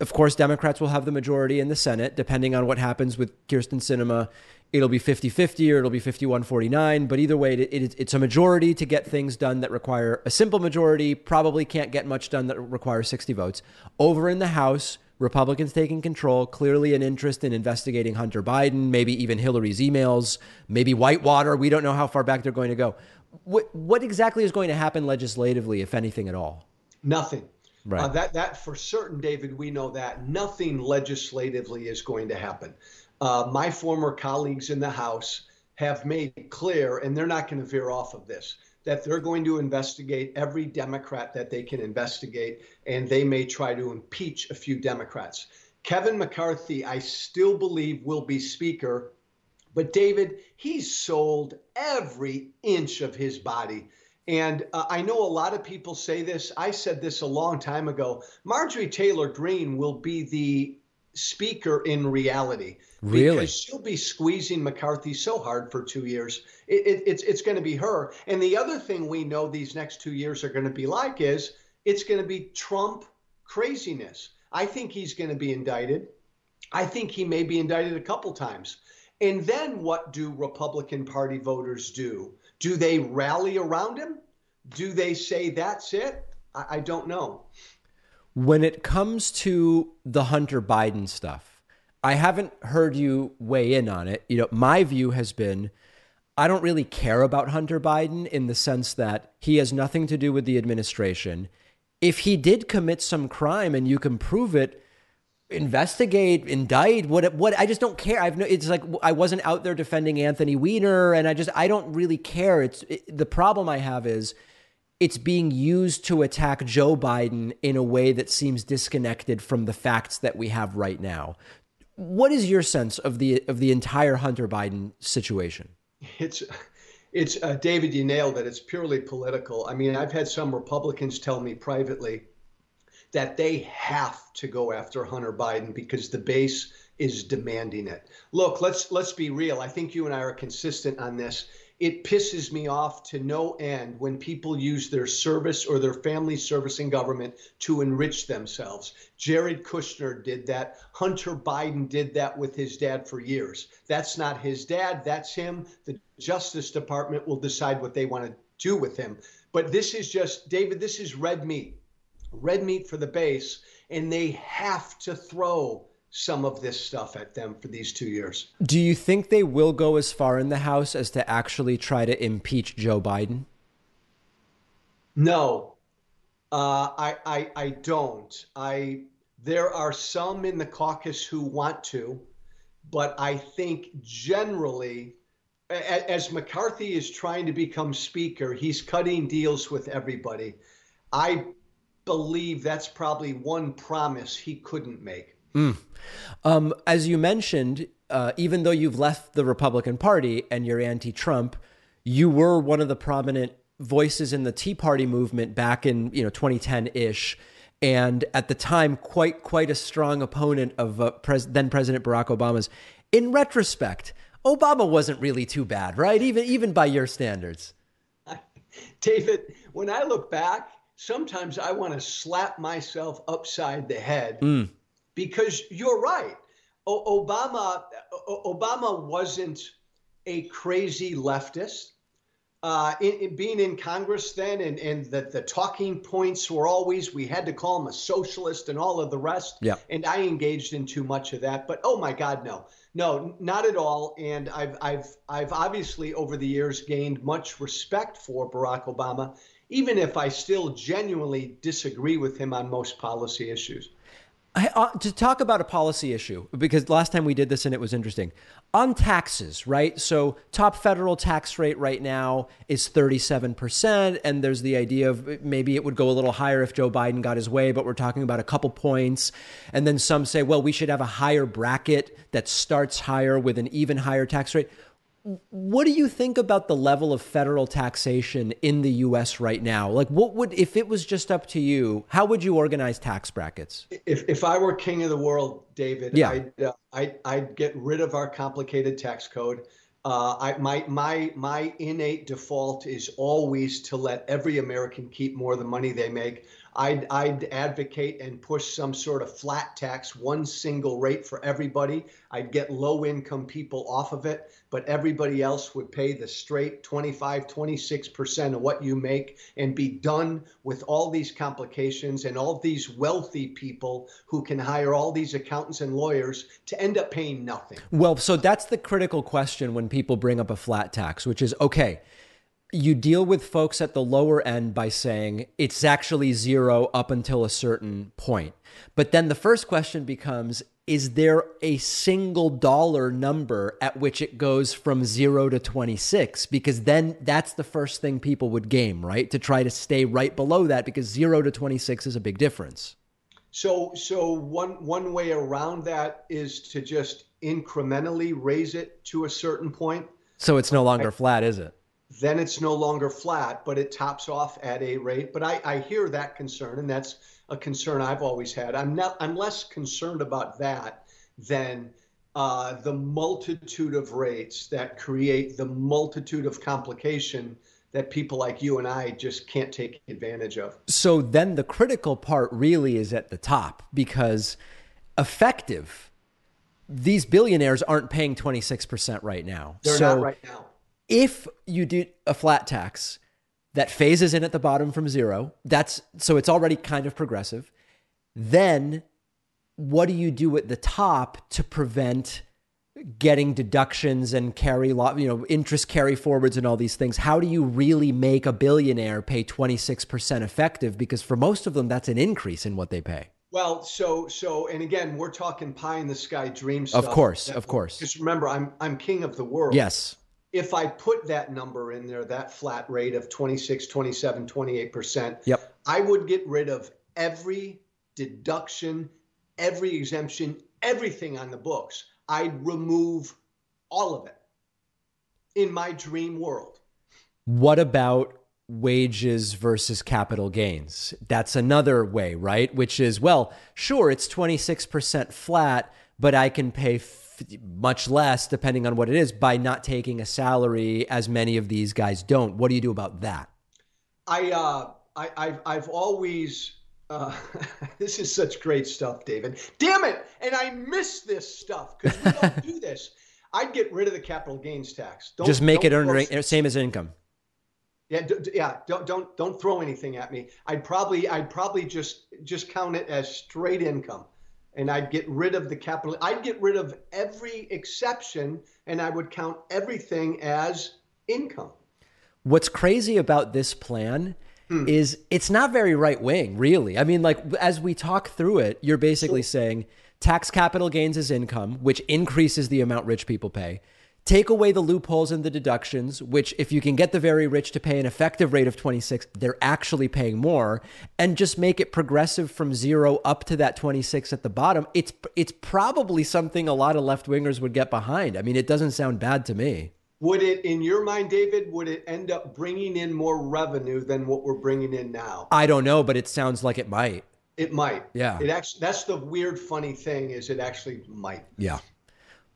of course, Democrats will have the majority in the Senate, depending on what happens with Kyrsten Sinema. It'll be 50 50 or it'll be 51 49. But either way, it, it, it's a majority to get things done that require a simple majority, probably can't get much done that requires 60 votes. Over in the House, Republicans taking control, clearly an interest in investigating Hunter Biden, maybe even Hillary's emails, maybe Whitewater. We don't know how far back they're going to go. What, what exactly is going to happen legislatively, if anything at all? Nothing. Right. Uh, that that for certain, David, we know that nothing legislatively is going to happen. Uh, my former colleagues in the House have made clear, and they're not going to veer off of this, that they're going to investigate every Democrat that they can investigate, and they may try to impeach a few Democrats. Kevin McCarthy, I still believe, will be Speaker. But David, he's sold every inch of his body and uh, I know a lot of people say this. I said this a long time ago. Marjorie Taylor Greene will be the speaker in reality. Really? Because she'll be squeezing McCarthy so hard for two years. It, it, it's it's going to be her. And the other thing we know these next two years are going to be like is it's going to be Trump craziness. I think he's going to be indicted. I think he may be indicted a couple times. And then what do Republican Party voters do? Do they rally around him? Do they say that's it? I, I don't know. When it comes to the Hunter Biden stuff, I haven't heard you weigh in on it. You know, my view has been I don't really care about Hunter Biden in the sense that he has nothing to do with the administration. If he did commit some crime and you can prove it, investigate, indict, what what I just don't care. I've no it's like I wasn't out there defending Anthony Weiner and I just I don't really care. It's it, the problem I have is it's being used to attack Joe Biden in a way that seems disconnected from the facts that we have right now. What is your sense of the of the entire Hunter Biden situation? It's it's uh, David, you nailed it. It's purely political. I mean, I've had some Republicans tell me privately that they have to go after Hunter Biden because the base is demanding it. Look, let's let's be real. I think you and I are consistent on this. It pisses me off to no end when people use their service or their family service in government to enrich themselves. Jared Kushner did that. Hunter Biden did that with his dad for years. That's not his dad, that's him. The Justice Department will decide what they want to do with him. But this is just, David, this is red meat red meat for the base, and they have to throw some of this stuff at them for these two years. Do you think they will go as far in the House as to actually try to impeach Joe Biden? No, uh, I, I I don't. I there are some in the caucus who want to, but I think generally, as McCarthy is trying to become speaker, he's cutting deals with everybody. I believe that's probably one promise he couldn't make. Mm. Um, as you mentioned, uh, even though you've left the Republican Party and you're anti Trump, you were one of the prominent voices in the Tea Party movement back in you know 2010 ish. And at the time, quite quite a strong opponent of uh, pres- then President Barack Obama's. In retrospect, Obama wasn't really too bad, right? Even even by your standards. David, when I look back, sometimes I want to slap myself upside the head mm. Because you're right. O- Obama o- Obama wasn't a crazy leftist. Uh, in, in being in Congress then, and, and the, the talking points were always we had to call him a socialist and all of the rest. Yeah. And I engaged in too much of that. But oh my God, no, no, not at all. And I've I've I've obviously over the years gained much respect for Barack Obama even if I still genuinely disagree with him on most policy issues. I, uh, to talk about a policy issue, because last time we did this and it was interesting. On taxes, right? So, top federal tax rate right now is 37%. And there's the idea of maybe it would go a little higher if Joe Biden got his way, but we're talking about a couple points. And then some say, well, we should have a higher bracket that starts higher with an even higher tax rate. What do you think about the level of federal taxation in the US right now? Like what would if it was just up to you, how would you organize tax brackets? If if I were king of the world, David, yeah. I'd, uh, I'd I'd get rid of our complicated tax code. Uh, I, my my my innate default is always to let every American keep more of the money they make. I'd, I'd advocate and push some sort of flat tax, one single rate for everybody. I'd get low income people off of it, but everybody else would pay the straight 25, 26% of what you make and be done with all these complications and all these wealthy people who can hire all these accountants and lawyers to end up paying nothing. Well, so that's the critical question when people bring up a flat tax, which is okay you deal with folks at the lower end by saying it's actually zero up until a certain point. But then the first question becomes is there a single dollar number at which it goes from zero to 26? Because then that's the first thing people would game, right? To try to stay right below that because zero to 26 is a big difference. So, so one one way around that is to just incrementally raise it to a certain point. So it's no longer I, flat, is it? Then it's no longer flat, but it tops off at a rate. But I, I hear that concern, and that's a concern I've always had. I'm not I'm less concerned about that than uh, the multitude of rates that create the multitude of complication that people like you and I just can't take advantage of. So then the critical part really is at the top because effective these billionaires aren't paying 26% right now. They're so not right now if you do a flat tax that phases in at the bottom from zero, that's so it's already kind of progressive. Then what do you do at the top to prevent getting deductions and carry lot, you know, interest carry forwards and all these things? How do you really make a billionaire pay 26% effective? Because for most of them, that's an increase in what they pay. Well, so so, and again, we're talking pie in the sky dream stuff. Of course, of course. Just remember, I'm I'm king of the world. Yes if I put that number in there, that flat rate of 26, 27, 28%, yep. I would get rid of every deduction, every exemption, everything on the books. I'd remove all of it in my dream world. What about wages versus capital gains? That's another way, right? Which is, well, sure, it's 26% flat, but I can pay much less, depending on what it is, by not taking a salary, as many of these guys don't. What do you do about that? I, uh, I, I've, I've always. Uh, this is such great stuff, David. Damn it! And I miss this stuff because we don't do this. I'd get rid of the capital gains tax. Don't, Just make it earned same as income. Yeah, d- yeah. Don't don't don't throw anything at me. I'd probably I'd probably just just count it as straight income and I'd get rid of the capital. I'd get rid of every exception and I would count everything as income. What's crazy about this plan hmm. is it's not very right wing, really. I mean, like, as we talk through it, you're basically saying tax capital gains is income, which increases the amount rich people pay take away the loopholes and the deductions, which if you can get the very rich to pay an effective rate of 26, they're actually paying more, and just make it progressive from zero up to that 26 at the bottom, it's it's probably something a lot of left wingers would get behind. I mean, it doesn't sound bad to me. Would it, in your mind, David, would it end up bringing in more revenue than what we're bringing in now? I don't know, but it sounds like it might. It might. Yeah. It actually. That's the weird, funny thing is it actually might. Yeah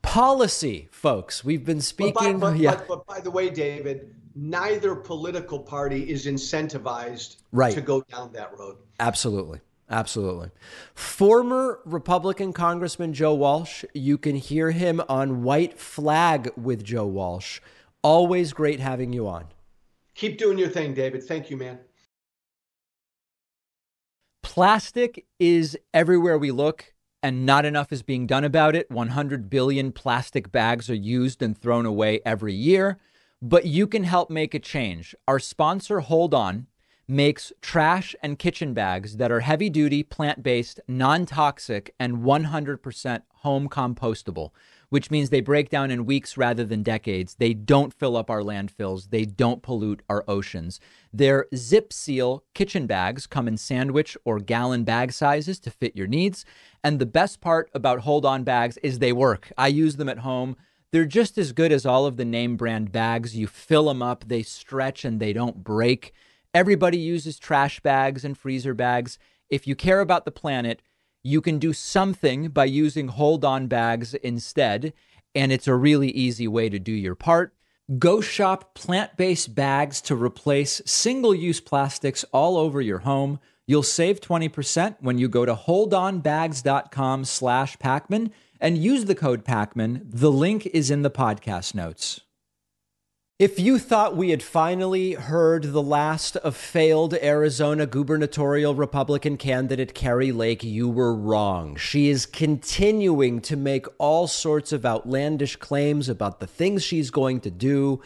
policy, folks. We've been speaking. But by, but, yeah. but, but by the way, David, neither political party is incentivized right. to go down that road. Absolutely. Absolutely. Former Republican Congressman Joe Walsh, you can hear him on White Flag with Joe Walsh. Always great having you on. Keep doing your thing, David. Thank you, man. Plastic is everywhere we look and not enough is being done about it. 100 billion plastic bags are used and thrown away every year, but you can help make a change. Our sponsor, Hold On, makes trash and kitchen bags that are heavy duty, plant based, non toxic, and 100% home compostable which means they break down in weeks rather than decades. They don't fill up our landfills. They don't pollute our oceans. Their zip seal kitchen bags come in sandwich or gallon bag sizes to fit your needs. And the best part about hold on bags is they work. I use them at home. They're just as good as all of the name brand bags. You fill them up, they stretch, and they don't break. Everybody uses trash bags and freezer bags. If you care about the planet, you can do something by using hold on bags instead. and it's a really easy way to do your part. Go shop plant based bags to replace single use plastics all over your home. You'll save 20% when you go to holdonbags.com slash Pakman and use the code Pakman. The link is in the podcast notes. If you thought we had finally heard the last of failed Arizona gubernatorial Republican candidate Kari Lake, you were wrong. She is continuing to make all sorts of outlandish claims about the things she's going to do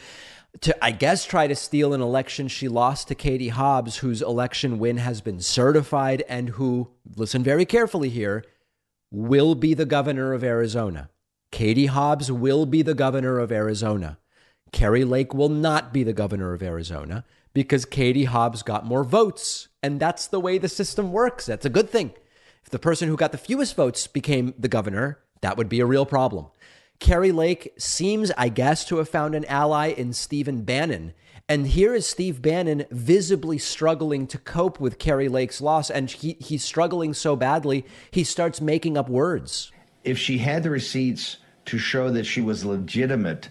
to, I guess, try to steal an election she lost to Katie Hobbs, whose election win has been certified and who, listen very carefully here, will be the governor of Arizona. Katie Hobbs will be the governor of Arizona. Kari Lake will not be the governor of Arizona because Katie Hobbs got more votes. And that's the way the system works. That's a good thing. If the person who got the fewest votes became the governor, that would be a real problem. Kari Lake seems, I guess, to have found an ally in Stephen Bannon. And here is Steve Bannon visibly struggling to cope with Kari Lake's loss. And he, he's struggling so badly, he starts making up words. If she had the receipts to show that she was legitimate,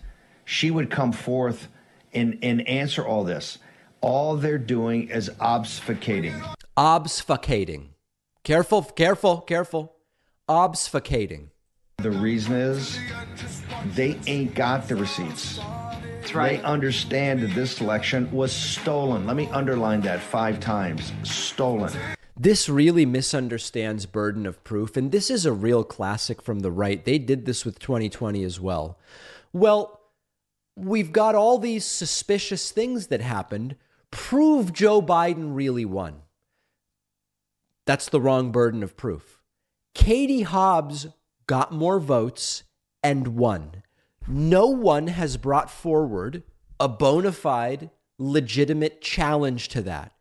she would come forth and, and answer all this. All they're doing is obfuscating. Obfuscating. Careful, careful, careful. Obfuscating. The reason is they ain't got the receipts. That's right. They understand that this election was stolen. Let me underline that five times stolen. This really misunderstands burden of proof, and this is a real classic from the right. They did this with 2020 as well. Well, we've got all these suspicious things that happened. Prove Joe Biden really won. That's the wrong burden of proof. Katie Hobbs got more votes and won. No one has brought forward a bona fide, legitimate challenge to that.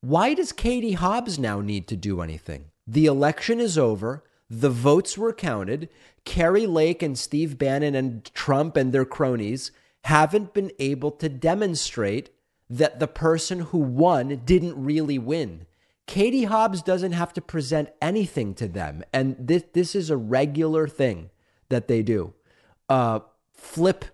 Why does Katie Hobbs now need to do anything? The election is over. The votes were counted. Kari Lake and Steve Bannon and Trump and their cronies haven't been able to demonstrate that the person who won didn't really win. Katie Hobbs doesn't have to present anything to them. And this, this is a regular thing that they do. Uh, flip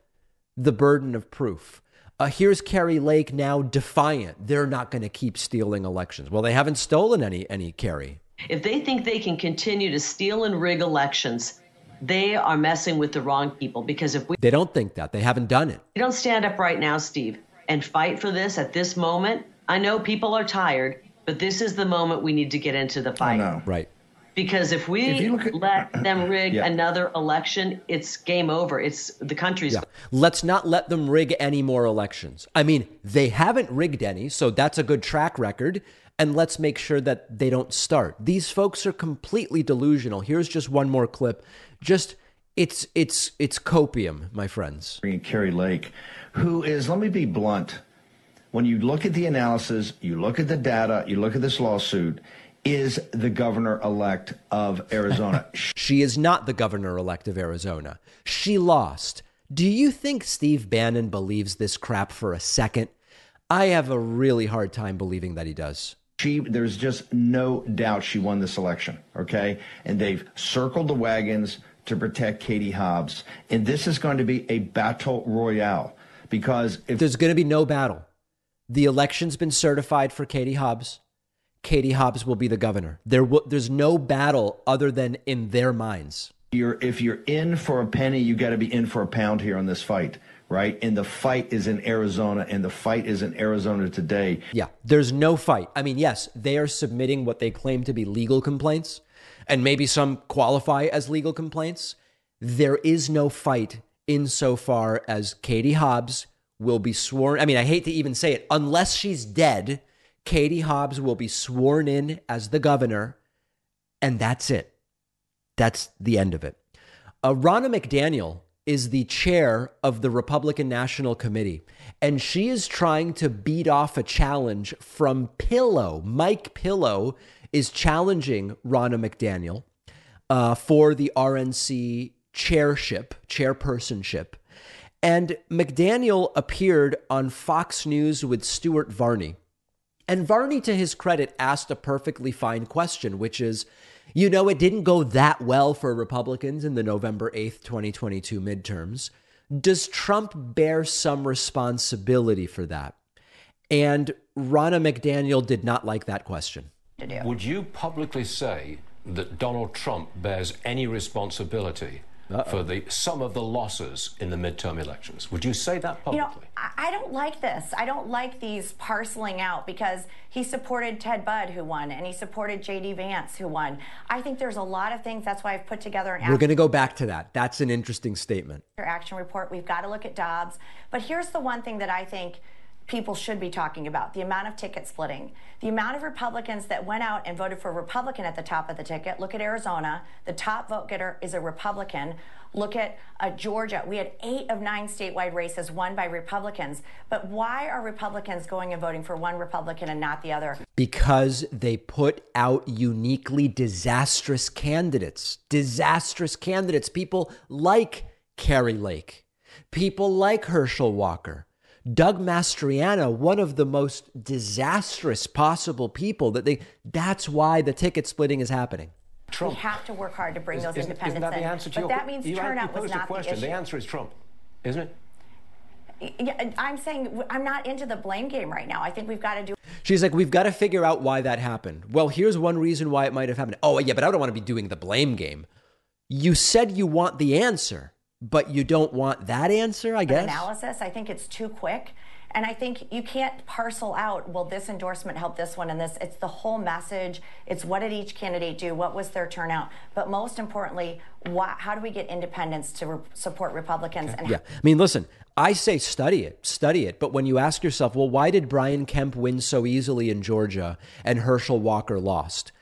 the burden of proof. Uh, here's Kari Lake now defiant. They're not going to keep stealing elections. Well, they haven't stolen any, any Kari. If they think they can continue to steal and rig elections, they are messing with the wrong people because if we they don't think that. They haven't done it. We don't stand up right now steve and fight for this at this moment. I know people are tired but this is the moment we need to get into the fight. Know. right. Because if we if at, let them rig yeah. another election it's game over. It's the country's yeah. let's not let them rig any more elections. I mean they haven't rigged any so that's a good track record and let's make sure that they don't start. These folks are completely delusional. Here's just one more clip just it's it's it's copium, my friends. Kari Lake, who is, let me be blunt. When you look at the analysis, you look at the data, you look at this lawsuit, is the governor elect of Arizona. she is not the governor elect of Arizona. She lost. Do you think Steve Bannon believes this crap for a second? I have a really hard time believing that he does. She, there's just no doubt she won this election, okay? And they've circled the wagons to protect Katie Hobbs. And this is going to be a battle royale because if there's going to be no battle, the election's been certified for Katie Hobbs. Katie Hobbs will be the governor. There, w- there's no battle other than in their minds. You're, if you're in for a penny, you got to be in for a pound here on this fight right? And the fight is in Arizona, and the fight is in Arizona today. Yeah, there's no fight. I mean, yes, they are submitting what they claim to be legal complaints, and maybe some qualify as legal complaints. There is no fight insofar as Katie Hobbs will be sworn. I mean, I hate to even say it, unless she's dead, Katie Hobbs will be sworn in as the governor, and that's it. That's the end of it. Uh, Ronna McDaniel is the chair of the Republican National Committee, and she is trying to beat off a challenge from Pillow. Mike Pillow is challenging Ronna McDaniel uh, for the RNC chairship, chairpersonship. And McDaniel appeared on Fox News with Stuart Varney. And Varney, to his credit, asked a perfectly fine question, which is You know, it didn't go that well for Republicans in the November 8th, 2022 midterms. Does Trump bear some responsibility for that? And Ronna McDaniel did not like that question. Would you publicly say that Donald Trump bears any responsibility uh-oh. for the some of the losses in the midterm elections. Would you say that publicly? You know, I don't like this. I don't like these parceling out because he supported Ted Budd, who won, and he supported J.D. Vance, who won. I think there's a lot of things. That's why I've put together an. We're going to go back to that. That's an interesting statement. Action report. We've got to look at Dobbs. But here's the one thing that I think people should be talking about the amount of ticket splitting, the amount of Republicans that went out and voted for a Republican at the top of the ticket. Look at Arizona. The top vote getter is a Republican. Look at uh, Georgia. We had eight of nine statewide races won by Republicans. But why are Republicans going and voting for one Republican and not the other? Because they put out uniquely disastrous candidates. Disastrous candidates. People like Kari Lake. People like Herschel Walker. Doug Mastriano, one of the most disastrous possible people that they that's why the ticket splitting is happening. Trump. We have to work hard to bring is, those isn't, independents isn't that the answer in. To but your, that means you turnout was not a question. the issue. The answer is Trump, isn't it? Yeah, I'm saying I'm not into the blame game right now. I think we've got to do. She's like, we've got to figure out why that happened. Well, here's one reason why it might have happened. Oh, yeah, but I don't want to be doing the blame game. You said you want the answer, but you don't want that answer. I guess analysis. I think it's too quick. And I think you can't parcel out, well, this endorsement helped this one and this. It's the whole message. It's what did each candidate do? What was their turnout? But most importantly, why, how do we get independents to re- support Republicans? And yeah. I mean, listen, I say study it, study it. But when you ask yourself, well, why did Brian Kemp win so easily in Georgia and Herschel Walker lost?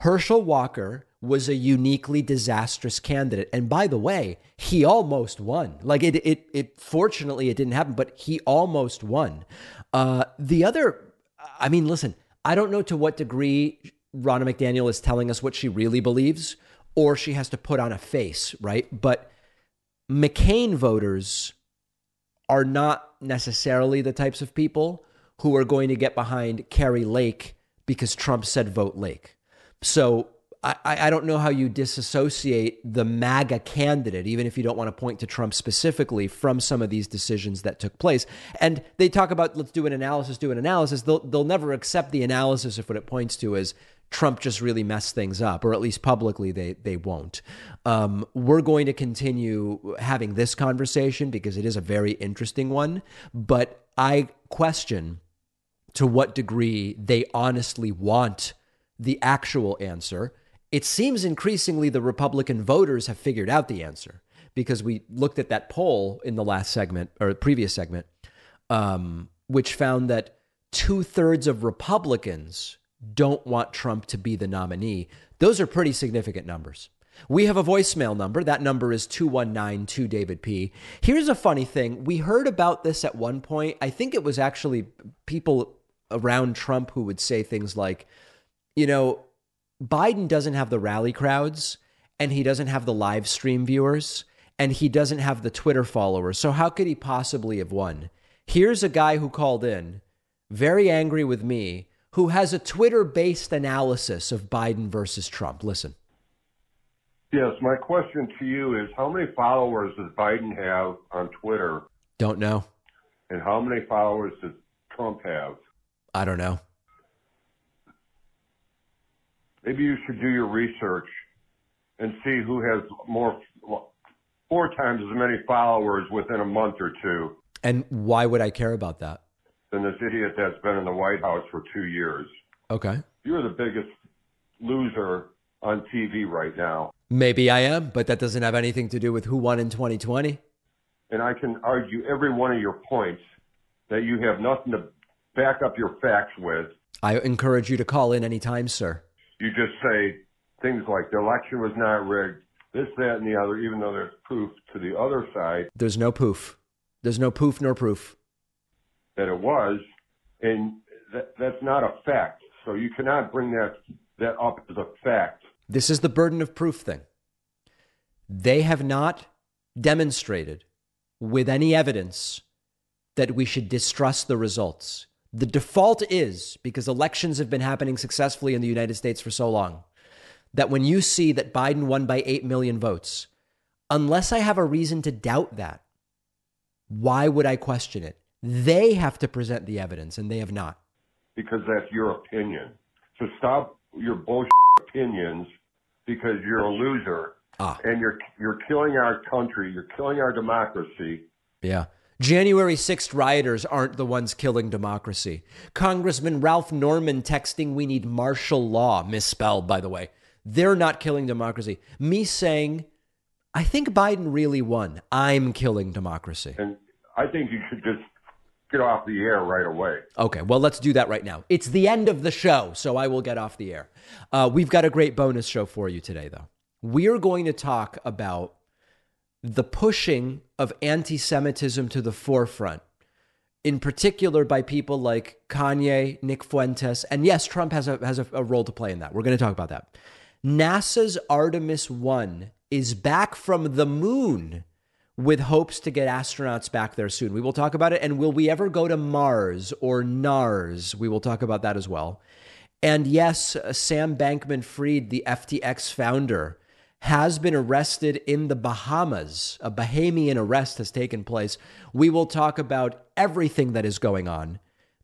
Herschel Walker was a uniquely disastrous candidate. And by the way, he almost won. Like it, it, it fortunately it didn't happen, but he almost won. Uh, the other, I mean, listen, I don't know to what degree Ronna McDaniel is telling us what she really believes, or she has to put on a face, right? But McCain voters are not necessarily the types of people who are going to get behind Kari Lake because Trump said vote Lake. So I, I don't know how you disassociate the MAGA candidate, even if you don't want to point to Trump specifically, from some of these decisions that took place. And they talk about let's do an analysis, do an analysis. They'll they'll never accept the analysis if what it points to is Trump just really messed things up, or at least publicly they they won't. Um, we're going to continue having this conversation because it is a very interesting one, but I question to what degree they honestly want the actual answer it seems increasingly the Republican voters have figured out the answer because we looked at that poll in the last segment or previous segment, um, which found that two thirds of Republicans don't want Trump to be the nominee. Those are pretty significant numbers. We have a voicemail number. That number is 2192 David P. Here's a funny thing. We heard about this at one point. I think it was actually people around Trump who would say things like, you know, Biden doesn't have the rally crowds and he doesn't have the live stream viewers and he doesn't have the Twitter followers. So how could he possibly have won? Here's a guy who called in, very angry with me, who has a Twitter based analysis of Biden versus Trump. Listen. Yes, my question to you is how many followers does Biden have on Twitter? Don't know. And how many followers does Trump have? I don't know maybe you should do your research and see who has more four times as many followers within a month or two. And why would I care about that? Than this idiot that's been in the White House for two years. Okay. You're the biggest loser on TV right now. Maybe I am, but that doesn't have anything to do with who won in 2020. And I can argue every one of your points that you have nothing to back up your facts with. I encourage you to call in anytime, sir you just say things like the election was not rigged, this, that, and the other, even though there's proof to the other side. There's no proof. There's no proof nor proof. That it was, and that, that's not a fact. So you cannot bring that, that up as a fact. This is the burden of proof thing. They have not demonstrated with any evidence that we should distrust the results. The default is because elections have been happening successfully in the United States for so long. that when you see that Biden won by 8 million votes, unless I have a reason to doubt that, why would I question it? They have to present the evidence, and they have not. Because that's your opinion. So stop your bullshit opinions because you're a loser ah. and you're you're killing our country, you're killing our democracy. Yeah. January 6th rioters aren't the ones killing democracy. Congressman Ralph Norman texting we need martial law, misspelled by the way. They're not killing democracy. Me saying I think Biden really won. I'm killing democracy. And I think you should just get off the air right away. Okay, well, let's do that right now. It's the end of the show, so I will get off the air. Uh, we've got a great bonus show for you today, though. We're going to talk about the pushing of anti Semitism to the forefront, in particular by people like Kanye, Nick Fuentes, and yes, Trump has a, has a, a role to play in that. We're going to talk about that. NASA's Artemis 1 is back from the moon with hopes to get astronauts back there soon. We will talk about it. And will we ever go to Mars or NARS? We will talk about that as well. And yes, Sam Bankman Fried, the FTX founder, has been arrested in the Bahamas. A Bahamian arrest has taken place. We will talk about everything that is going on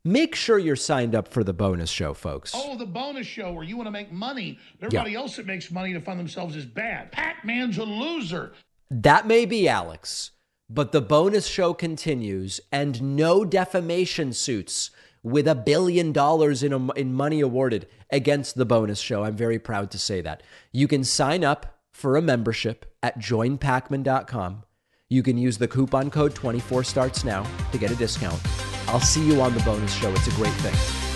Make sure you're signed up for the bonus show, folks. Oh, the bonus show where you want to make money. Everybody yeah. else that makes money to fund themselves is bad. Pakman's a loser. That may be, Alex, but the bonus show continues and no defamation suits with a billion dollars in, a, in money awarded against the bonus show. I'm very proud to say that. You can sign up for a membership at joinpakman.com. You can use the coupon code 24 starts now to get a discount. I'll see you on the bonus show. It's a great thing.